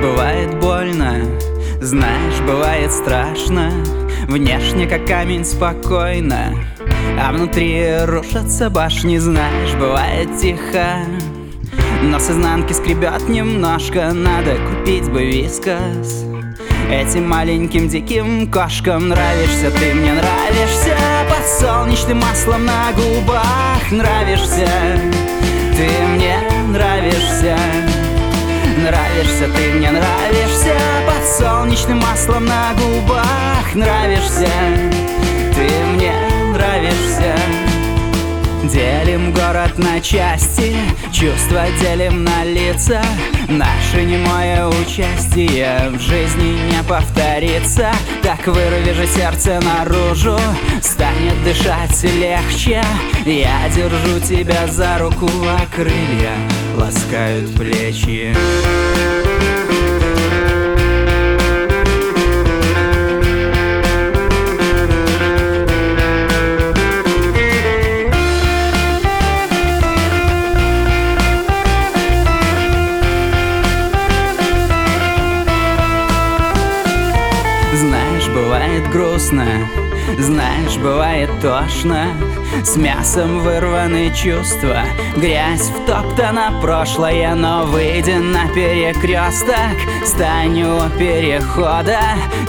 бывает больно, знаешь, бывает страшно. Внешне как камень спокойно, а внутри рушатся башни Знаешь, бывает тихо, но с изнанки скребет немножко Надо купить бы вискас. Этим маленьким диким кошкам Нравишься ты мне, нравишься. Подсолнечным маслом на губах Нравишься, ты мне нравишься. Нравишься, ты мне нравишься. Под солнечным маслом на губах Нравишься, ты мне нравишься. Делим город на части, чувства делим на лица. Наше немое участие в жизни не повторится. Так вырви же сердце наружу, станет дышать легче. Я держу тебя за руку, а крылья ласкают плечи грустно. Знаешь, бывает тошно. С мясом вырваны чувства. Грязь втоптана прошлое Но выйдя на перекресток. Стань у перехода.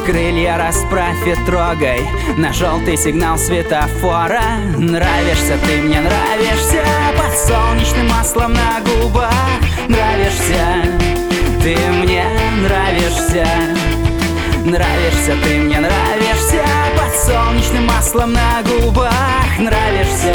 Крылья расправь и трогай. На желтый сигнал светофора. Нравишься, ты мне нравишься. Под солнечным маслом на губах. Нравишься, ты мне нравишься. Нравишься, ты мне нравишься солнечным маслом на губах. Нравишься